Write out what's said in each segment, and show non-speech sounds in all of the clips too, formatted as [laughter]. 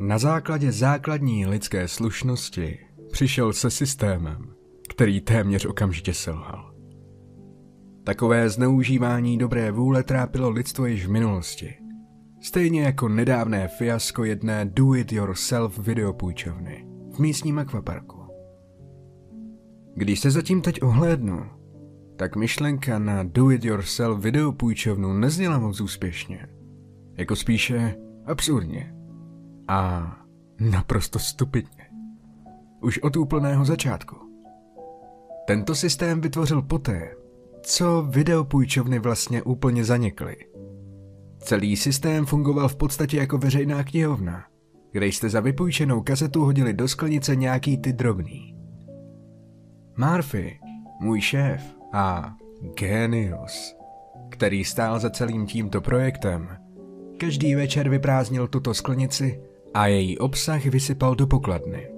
Na základě základní lidské slušnosti přišel se systémem, který téměř okamžitě selhal. Takové zneužívání dobré vůle trápilo lidstvo již v minulosti. Stejně jako nedávné fiasko jedné do-it-yourself videopůjčovny v místním akvaparku. Když se zatím teď ohlédnu, tak myšlenka na do-it-yourself videopůjčovnu nezněla moc úspěšně. Jako spíše absurdně. A naprosto stupidně. Už od úplného začátku. Tento systém vytvořil poté, co videopůjčovny vlastně úplně zanikly. Celý systém fungoval v podstatě jako veřejná knihovna, kde jste za vypůjčenou kazetu hodili do sklenice nějaký ty drobný. Murphy, můj šéf a genius, který stál za celým tímto projektem, každý večer vyprázdnil tuto sklenici a její obsah vysypal do pokladny.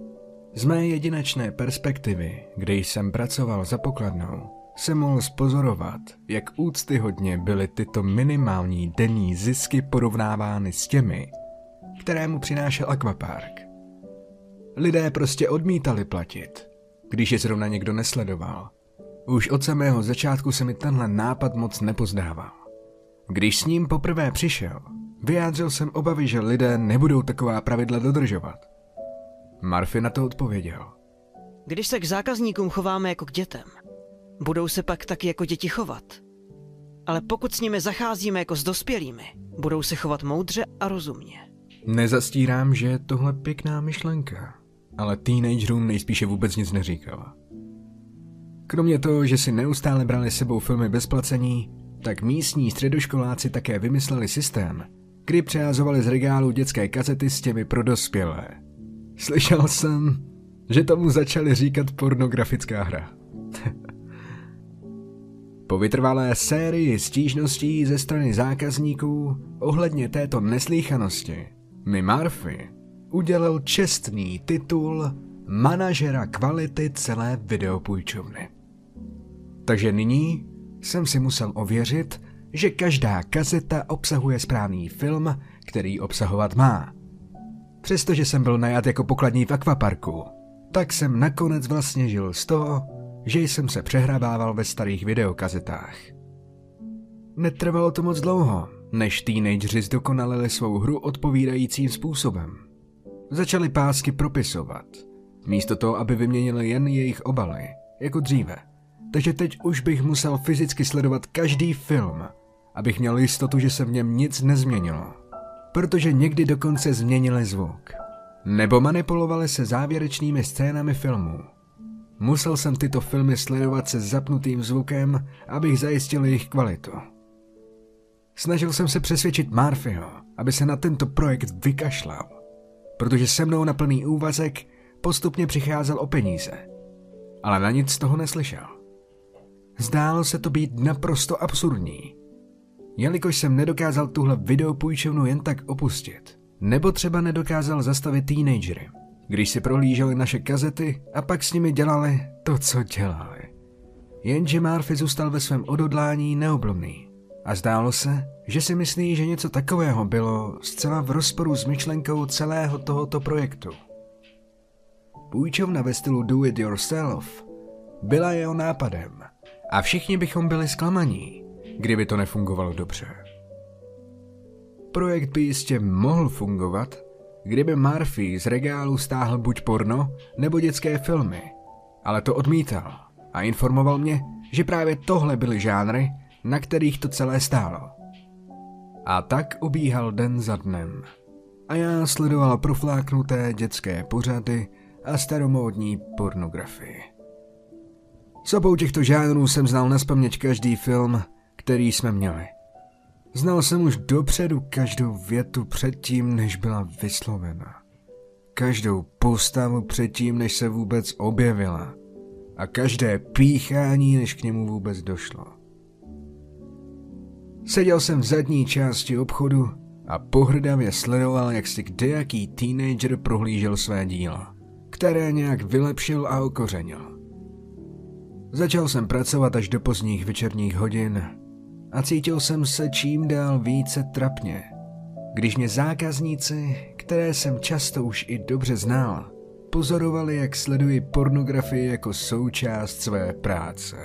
Z mé jedinečné perspektivy, kde jsem pracoval za pokladnou, jsem mohl spozorovat, jak úctyhodně byly tyto minimální denní zisky porovnávány s těmi, které mu přinášel akvapark. Lidé prostě odmítali platit, když je zrovna někdo nesledoval. Už od samého začátku se mi tenhle nápad moc nepozdával. Když s ním poprvé přišel, vyjádřil jsem obavy, že lidé nebudou taková pravidla dodržovat. Murphy na to odpověděl. Když se k zákazníkům chováme jako k dětem, budou se pak taky jako děti chovat. Ale pokud s nimi zacházíme jako s dospělými, budou se chovat moudře a rozumně. Nezastírám, že je tohle pěkná myšlenka, ale teenagerům nejspíše vůbec nic neříkala. Kromě toho, že si neustále brali sebou filmy bez placení, tak místní středoškoláci také vymysleli systém, kdy přehazovali z regálu dětské kazety s těmi pro dospělé. Slyšel jsem, že tomu začali říkat pornografická hra. [laughs] Po vytrvalé sérii stížností ze strany zákazníků ohledně této neslíchanosti mi Murphy udělal čestný titul manažera kvality celé videopůjčovny. Takže nyní jsem si musel ověřit, že každá kazeta obsahuje správný film, který obsahovat má. Přestože jsem byl najat jako pokladní v akvaparku, tak jsem nakonec vlastně žil z toho, že jsem se přehrabával ve starých videokazetách. Netrvalo to moc dlouho, než teenageři zdokonalili svou hru odpovídajícím způsobem. Začali pásky propisovat, místo toho, aby vyměnili jen jejich obaly, jako dříve. Takže teď už bych musel fyzicky sledovat každý film, abych měl jistotu, že se v něm nic nezměnilo. Protože někdy dokonce změnili zvuk. Nebo manipulovali se závěrečnými scénami filmů. Musel jsem tyto filmy sledovat se zapnutým zvukem, abych zajistil jejich kvalitu. Snažil jsem se přesvědčit Murphyho, aby se na tento projekt vykašlal, protože se mnou na plný úvazek postupně přicházel o peníze, ale na nic z toho neslyšel. Zdálo se to být naprosto absurdní, jelikož jsem nedokázal tuhle videopůjčovnu jen tak opustit, nebo třeba nedokázal zastavit teenagery, když si prohlíželi naše kazety a pak s nimi dělali to, co dělali. Jenže Murphy zůstal ve svém odhodlání neoblomný a zdálo se, že si myslí, že něco takového bylo zcela v rozporu s myšlenkou celého tohoto projektu. Půjčovna ve stylu do it yourself byla jeho nápadem a všichni bychom byli zklamaní, kdyby to nefungovalo dobře. Projekt by jistě mohl fungovat, kdyby Murphy z regálu stáhl buď porno nebo dětské filmy, ale to odmítal a informoval mě, že právě tohle byly žánry, na kterých to celé stálo. A tak ubíhal den za dnem. A já sledoval profláknuté dětské pořady a staromódní pornografii. S obou těchto žánrů jsem znal na každý film, který jsme měli. Znal jsem už dopředu každou větu předtím, než byla vyslovena. Každou postavu předtím, než se vůbec objevila. A každé píchání, než k němu vůbec došlo. Seděl jsem v zadní části obchodu a pohrdavě sledoval, jak si kdejaký teenager prohlížel své díla, které nějak vylepšil a okořenil. Začal jsem pracovat až do pozdních večerních hodin a cítil jsem se čím dál více trapně, když mě zákazníci, které jsem často už i dobře znal, pozorovali, jak sleduji pornografii jako součást své práce.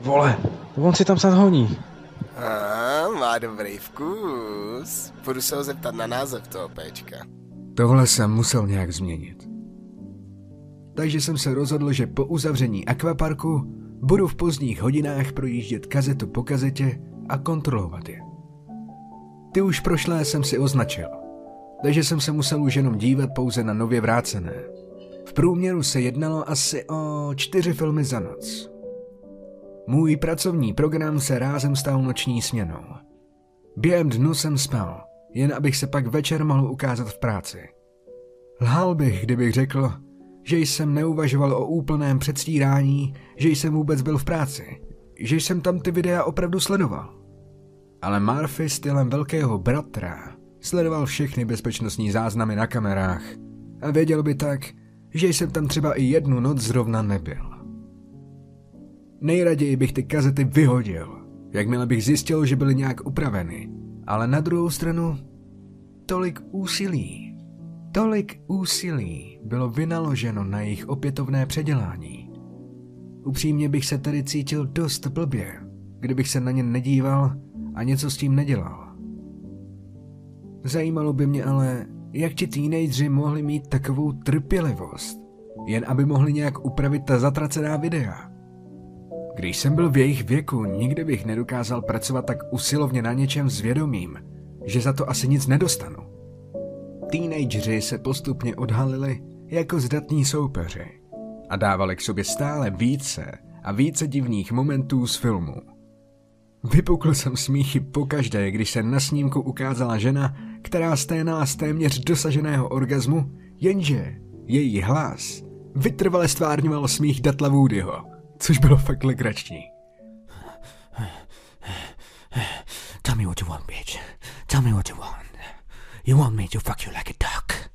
Vole, on si tam snad honí. A, má dobrý vkus. Budu se ho zeptat na název toho péčka. Tohle jsem musel nějak změnit. Takže jsem se rozhodl, že po uzavření akvaparku budu v pozdních hodinách projíždět kazetu po kazetě a kontrolovat je. Ty už prošlé jsem si označil, takže jsem se musel už jenom dívat pouze na nově vrácené. V průměru se jednalo asi o čtyři filmy za noc. Můj pracovní program se rázem stal noční směnou. Během dnu jsem spal, jen abych se pak večer mohl ukázat v práci. Lhal bych, kdybych řekl, že jsem neuvažoval o úplném předstírání, že jsem vůbec byl v práci, že jsem tam ty videa opravdu sledoval. Ale Murphy stylem velkého bratra sledoval všechny bezpečnostní záznamy na kamerách a věděl by tak, že jsem tam třeba i jednu noc zrovna nebyl. Nejraději bych ty kazety vyhodil, jakmile bych zjistil, že byly nějak upraveny, ale na druhou stranu tolik úsilí, tolik úsilí bylo vynaloženo na jejich opětovné předělání. Upřímně bych se tedy cítil dost blbě, kdybych se na ně nedíval a něco s tím nedělal. Zajímalo by mě ale, jak ti teenageři mohli mít takovou trpělivost, jen aby mohli nějak upravit ta zatracená videa. Když jsem byl v jejich věku, nikdy bych nedokázal pracovat tak usilovně na něčem s vědomím, že za to asi nic nedostanu. Teenageři se postupně odhalili jako zdatní soupeři a dávali k sobě stále více a více divných momentů z filmu. Vypukl jsem smíchy pokaždé, když se na snímku ukázala žena, která sténala z téměř dosaženého orgazmu, jenže její hlas vytrvale stvárňoval smích Datla Woodyho, což bylo fakt legrační. Tell me what you want, bitch. Tell me what you want. You want me to fuck you like a dog.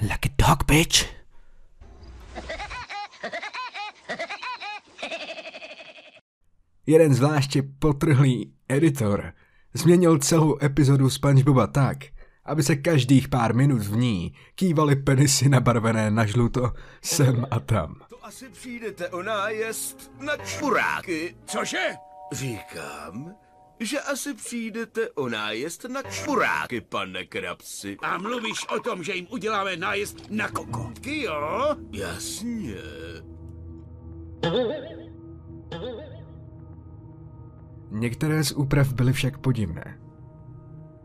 Like a dog, bitch. Jeden zvláště potrhlý editor změnil celou epizodu SpongeBoba tak, aby se každých pár minut v ní kývaly penisy nabarvené na žluto sem a tam. Asi přijdete o nájezd na čuráky. Cože? Říkám, že asi přijdete o nájezd na čuráky, pane Krapsi. A mluvíš o tom, že jim uděláme nájezd na kokotky, jo? Jasně. Některé z úprav byly však podivné.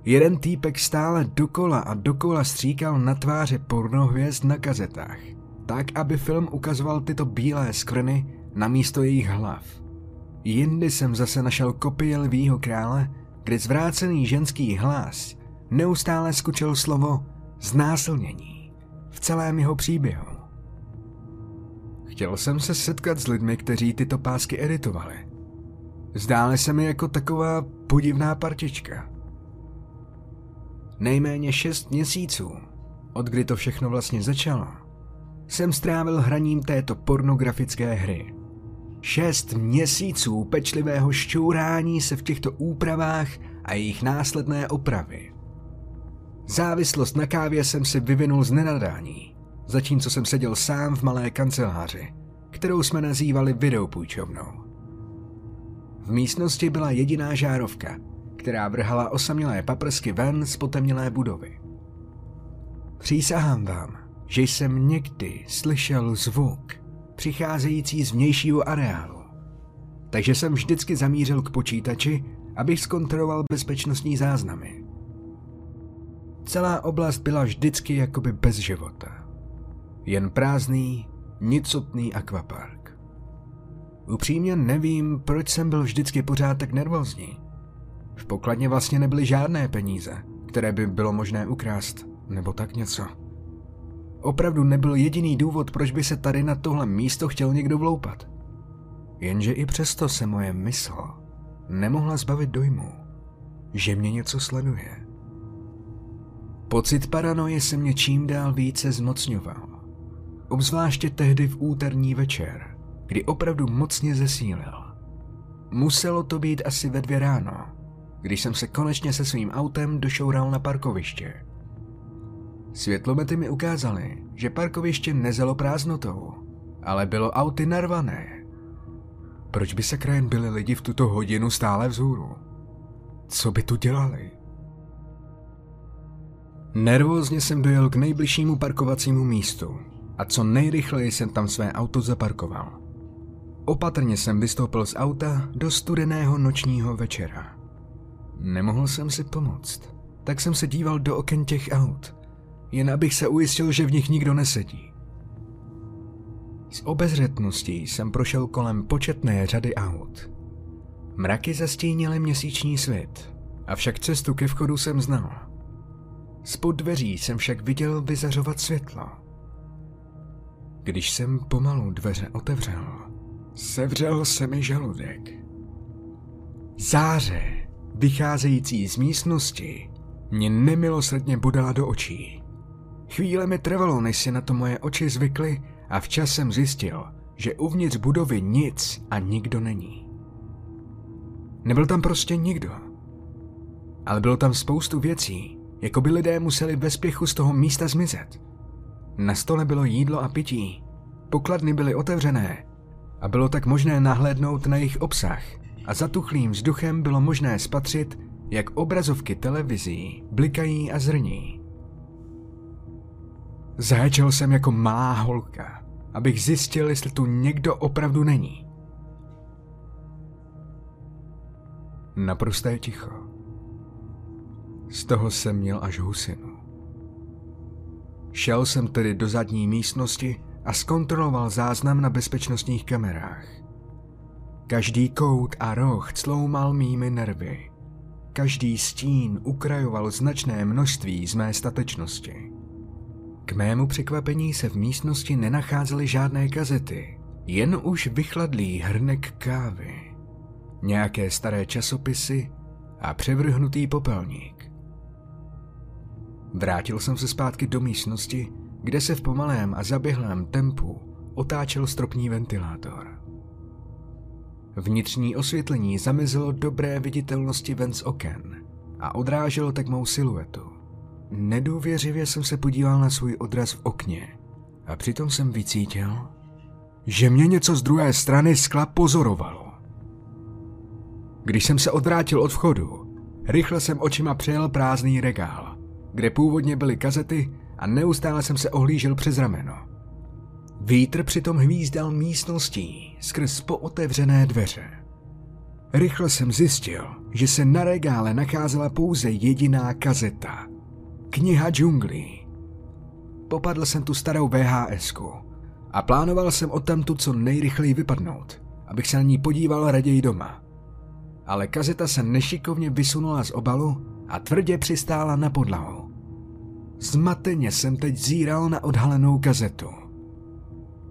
Jeden týpek stále dokola a dokola stříkal na tváře pornohvězd na kazetách, tak, aby film ukazoval tyto bílé skvrny na místo jejich hlav. Jindy jsem zase našel kopie lvýho krále, kde zvrácený ženský hlas neustále skučil slovo znásilnění v celém jeho příběhu. Chtěl jsem se setkat s lidmi, kteří tyto pásky editovali. Zdály se mi jako taková podivná partička. Nejméně šest měsíců, od kdy to všechno vlastně začalo, jsem strávil hraním této pornografické hry. Šest měsíců pečlivého šťourání se v těchto úpravách a jejich následné opravy. Závislost na kávě jsem si vyvinul z nenadání, zatímco jsem seděl sám v malé kanceláři, kterou jsme nazývali videopůjčovnou. V místnosti byla jediná žárovka, která vrhala osamělé paprsky ven z potemnělé budovy. Přísahám vám, že jsem někdy slyšel zvuk přicházející z vnějšího areálu. Takže jsem vždycky zamířil k počítači, abych zkontroloval bezpečnostní záznamy. Celá oblast byla vždycky jakoby bez života. Jen prázdný, nicotný akvapark. Upřímně nevím, proč jsem byl vždycky pořád tak nervózní. V pokladně vlastně nebyly žádné peníze, které by bylo možné ukrást, nebo tak něco. Opravdu nebyl jediný důvod, proč by se tady na tohle místo chtěl někdo vloupat. Jenže i přesto se moje mysl nemohla zbavit dojmu, že mě něco sleduje. Pocit paranoje se mě čím dál více zmocňoval. Obzvláště tehdy v úterní večer, kdy opravdu mocně zesílil. Muselo to být asi ve dvě ráno, když jsem se konečně se svým autem došoural na parkoviště. Světlomety mi ukázaly, že parkoviště nezelo prázdnotou, ale bylo auty narvané. Proč by se krajem byli lidi v tuto hodinu stále vzhůru? Co by tu dělali? Nervózně jsem dojel k nejbližšímu parkovacímu místu a co nejrychleji jsem tam své auto zaparkoval. Opatrně jsem vystoupil z auta do studeného nočního večera. Nemohl jsem si pomoct, tak jsem se díval do oken těch aut, jen abych se ujistil, že v nich nikdo nesedí. Z obezřetností jsem prošel kolem početné řady aut. Mraky zastínily měsíční svět, avšak cestu ke vchodu jsem znal. Spod dveří jsem však viděl vyzařovat světlo. Když jsem pomalu dveře otevřel, sevřel se mi žaludek. Záře, vycházející z místnosti, mě nemilosrdně budala do očí. Chvíle mi trvalo, než si na to moje oči zvykly a včas jsem zjistil, že uvnitř budovy nic a nikdo není. Nebyl tam prostě nikdo. Ale bylo tam spoustu věcí, jako by lidé museli ve spěchu z toho místa zmizet. Na stole bylo jídlo a pití, pokladny byly otevřené a bylo tak možné nahlédnout na jejich obsah a zatuchlým vzduchem bylo možné spatřit, jak obrazovky televizí blikají a zrní. Zaječel jsem jako malá holka, abych zjistil, jestli tu někdo opravdu není. Naprosté ticho. Z toho jsem měl až husinu. Šel jsem tedy do zadní místnosti a zkontroloval záznam na bezpečnostních kamerách. Každý kout a roh cloumal mými nervy. Každý stín ukrajoval značné množství z mé statečnosti. K mému překvapení se v místnosti nenacházely žádné kazety, jen už vychladlý hrnek kávy, nějaké staré časopisy a převrhnutý popelník. Vrátil jsem se zpátky do místnosti, kde se v pomalém a zaběhlém tempu otáčel stropní ventilátor. Vnitřní osvětlení zamezilo dobré viditelnosti ven z oken a odráželo tak mou siluetu. Nedůvěřivě jsem se podíval na svůj odraz v okně a přitom jsem vycítil, že mě něco z druhé strany skla pozorovalo. Když jsem se odvrátil od vchodu, rychle jsem očima přejel prázdný regál, kde původně byly kazety a neustále jsem se ohlížel přes rameno. Vítr přitom hvízdal místností skrz pootevřené dveře. Rychle jsem zjistil, že se na regále nacházela pouze jediná kazeta. Kniha džunglí. Popadl jsem tu starou vhs a plánoval jsem odtamtu co nejrychleji vypadnout, abych se na ní podíval raději doma. Ale kazeta se nešikovně vysunula z obalu a tvrdě přistála na podlahu. Zmateně jsem teď zíral na odhalenou kazetu.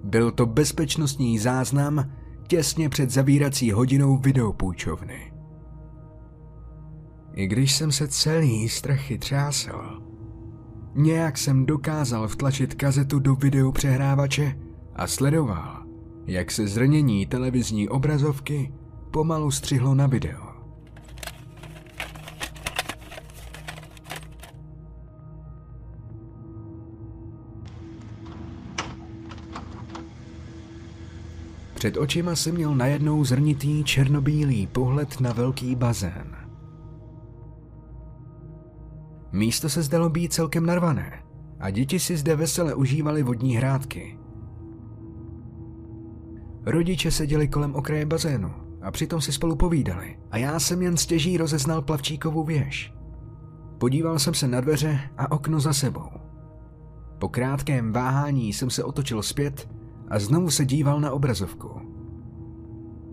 Byl to bezpečnostní záznam těsně před zavírací hodinou videopůjčovny. I když jsem se celý strachy třásel, nějak jsem dokázal vtlačit kazetu do videopřehrávače a sledoval, jak se zrnění televizní obrazovky pomalu střihlo na video. Před očima jsem měl najednou zrnitý černobílý pohled na velký bazén. Místo se zdalo být celkem narvané a děti si zde vesele užívali vodní hrádky. Rodiče seděli kolem okraje bazénu a přitom si spolu povídali a já jsem jen stěží rozeznal plavčíkovou věž. Podíval jsem se na dveře a okno za sebou. Po krátkém váhání jsem se otočil zpět a znovu se díval na obrazovku.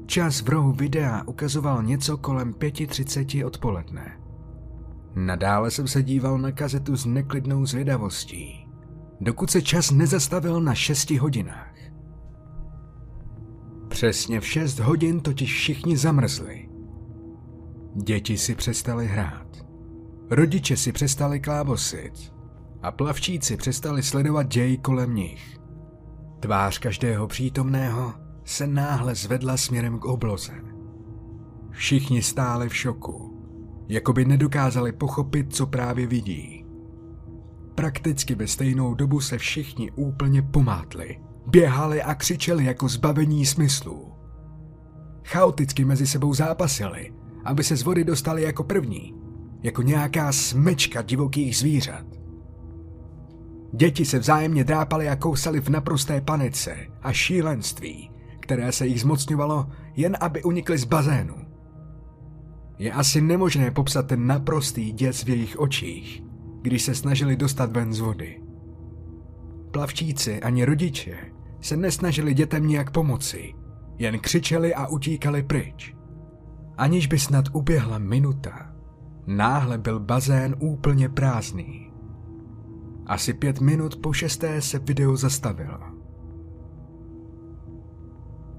Čas v rohu videa ukazoval něco kolem 5.30 odpoledne. Nadále jsem se díval na kazetu s neklidnou zvědavostí, dokud se čas nezastavil na 6 hodinách. Přesně v 6 hodin totiž všichni zamrzli. Děti si přestali hrát. Rodiče si přestali klábosit a plavčíci přestali sledovat děj kolem nich. Tvář každého přítomného se náhle zvedla směrem k obloze. Všichni stáli v šoku, jako by nedokázali pochopit, co právě vidí. Prakticky ve stejnou dobu se všichni úplně pomátli, běhali a křičeli jako zbavení smyslů. Chaoticky mezi sebou zápasili, aby se z vody dostali jako první, jako nějaká smečka divokých zvířat. Děti se vzájemně drápaly a kousali v naprosté panice a šílenství, které se jich zmocňovalo, jen aby unikli z bazénu. Je asi nemožné popsat ten naprostý děs v jejich očích, když se snažili dostat ven z vody. Plavčíci ani rodiče se nesnažili dětem nijak pomoci, jen křičeli a utíkali pryč. Aniž by snad uběhla minuta, náhle byl bazén úplně prázdný. Asi pět minut po šesté se video zastavilo.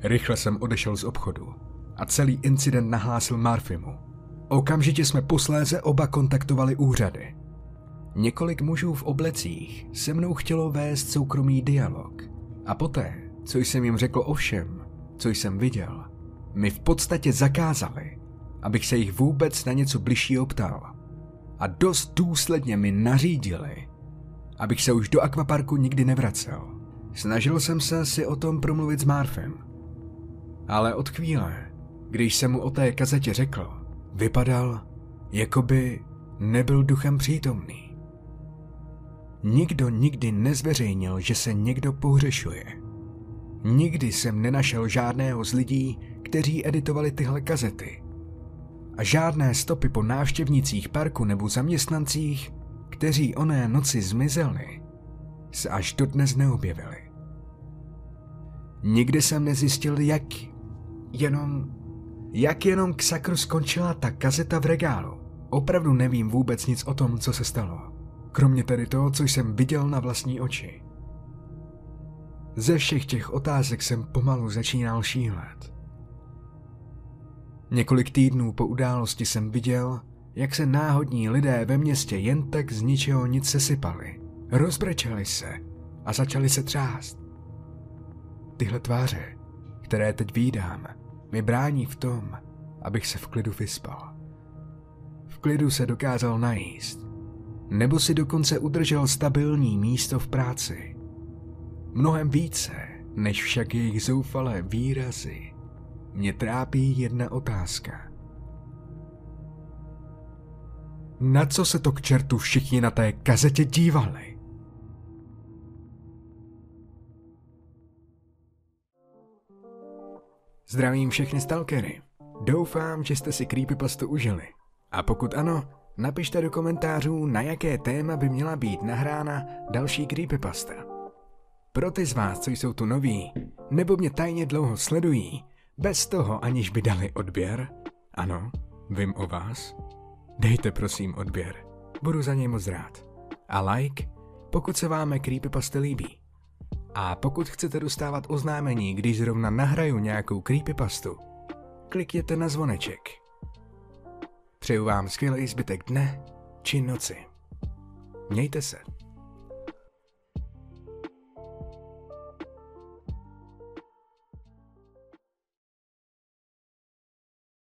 Rychle jsem odešel z obchodu a celý incident nahlásil Marfimu. Okamžitě jsme posléze oba kontaktovali úřady. Několik mužů v oblecích se mnou chtělo vést soukromý dialog a poté, co jsem jim řekl o všem, co jsem viděl, mi v podstatě zakázali, abych se jich vůbec na něco bližšího ptal. A dost důsledně mi nařídili, abych se už do akvaparku nikdy nevracel. Snažil jsem se si o tom promluvit s Marfem. Ale od chvíle, když jsem mu o té kazetě řekl, vypadal, jako by nebyl duchem přítomný. Nikdo nikdy nezveřejnil, že se někdo pohřešuje. Nikdy jsem nenašel žádného z lidí, kteří editovali tyhle kazety. A žádné stopy po návštěvnicích parku nebo zaměstnancích, kteří oné noci zmizeli, se až dodnes neobjevili. Nikdy jsem nezjistil, jak jenom... Jak jenom k sakru skončila ta kazeta v regálu. Opravdu nevím vůbec nic o tom, co se stalo. Kromě tedy toho, co jsem viděl na vlastní oči. Ze všech těch otázek jsem pomalu začínal šílet. Několik týdnů po události jsem viděl, jak se náhodní lidé ve městě jen tak z ničeho nic sesypali. Rozbrečeli se a začali se třást. Tyhle tváře, které teď vídám, mi brání v tom, abych se v klidu vyspal. V klidu se dokázal najíst, nebo si dokonce udržel stabilní místo v práci. Mnohem více, než však jejich zoufalé výrazy, mě trápí jedna otázka. Na co se to k čertu všichni na té kazetě dívali? Zdravím všechny stalkery. Doufám, že jste si Creepypastu užili. A pokud ano, napište do komentářů, na jaké téma by měla být nahrána další Creepypasta. Pro ty z vás, co jsou tu noví, nebo mě tajně dlouho sledují, bez toho aniž by dali odběr, ano, vím o vás, dejte prosím odběr, budu za něj moc rád. A like, pokud se vám Creepypasta líbí. A pokud chcete dostávat oznámení, když zrovna nahraju nějakou creepypastu, klikněte na zvoneček. Přeju vám skvělý zbytek dne či noci. Mějte se.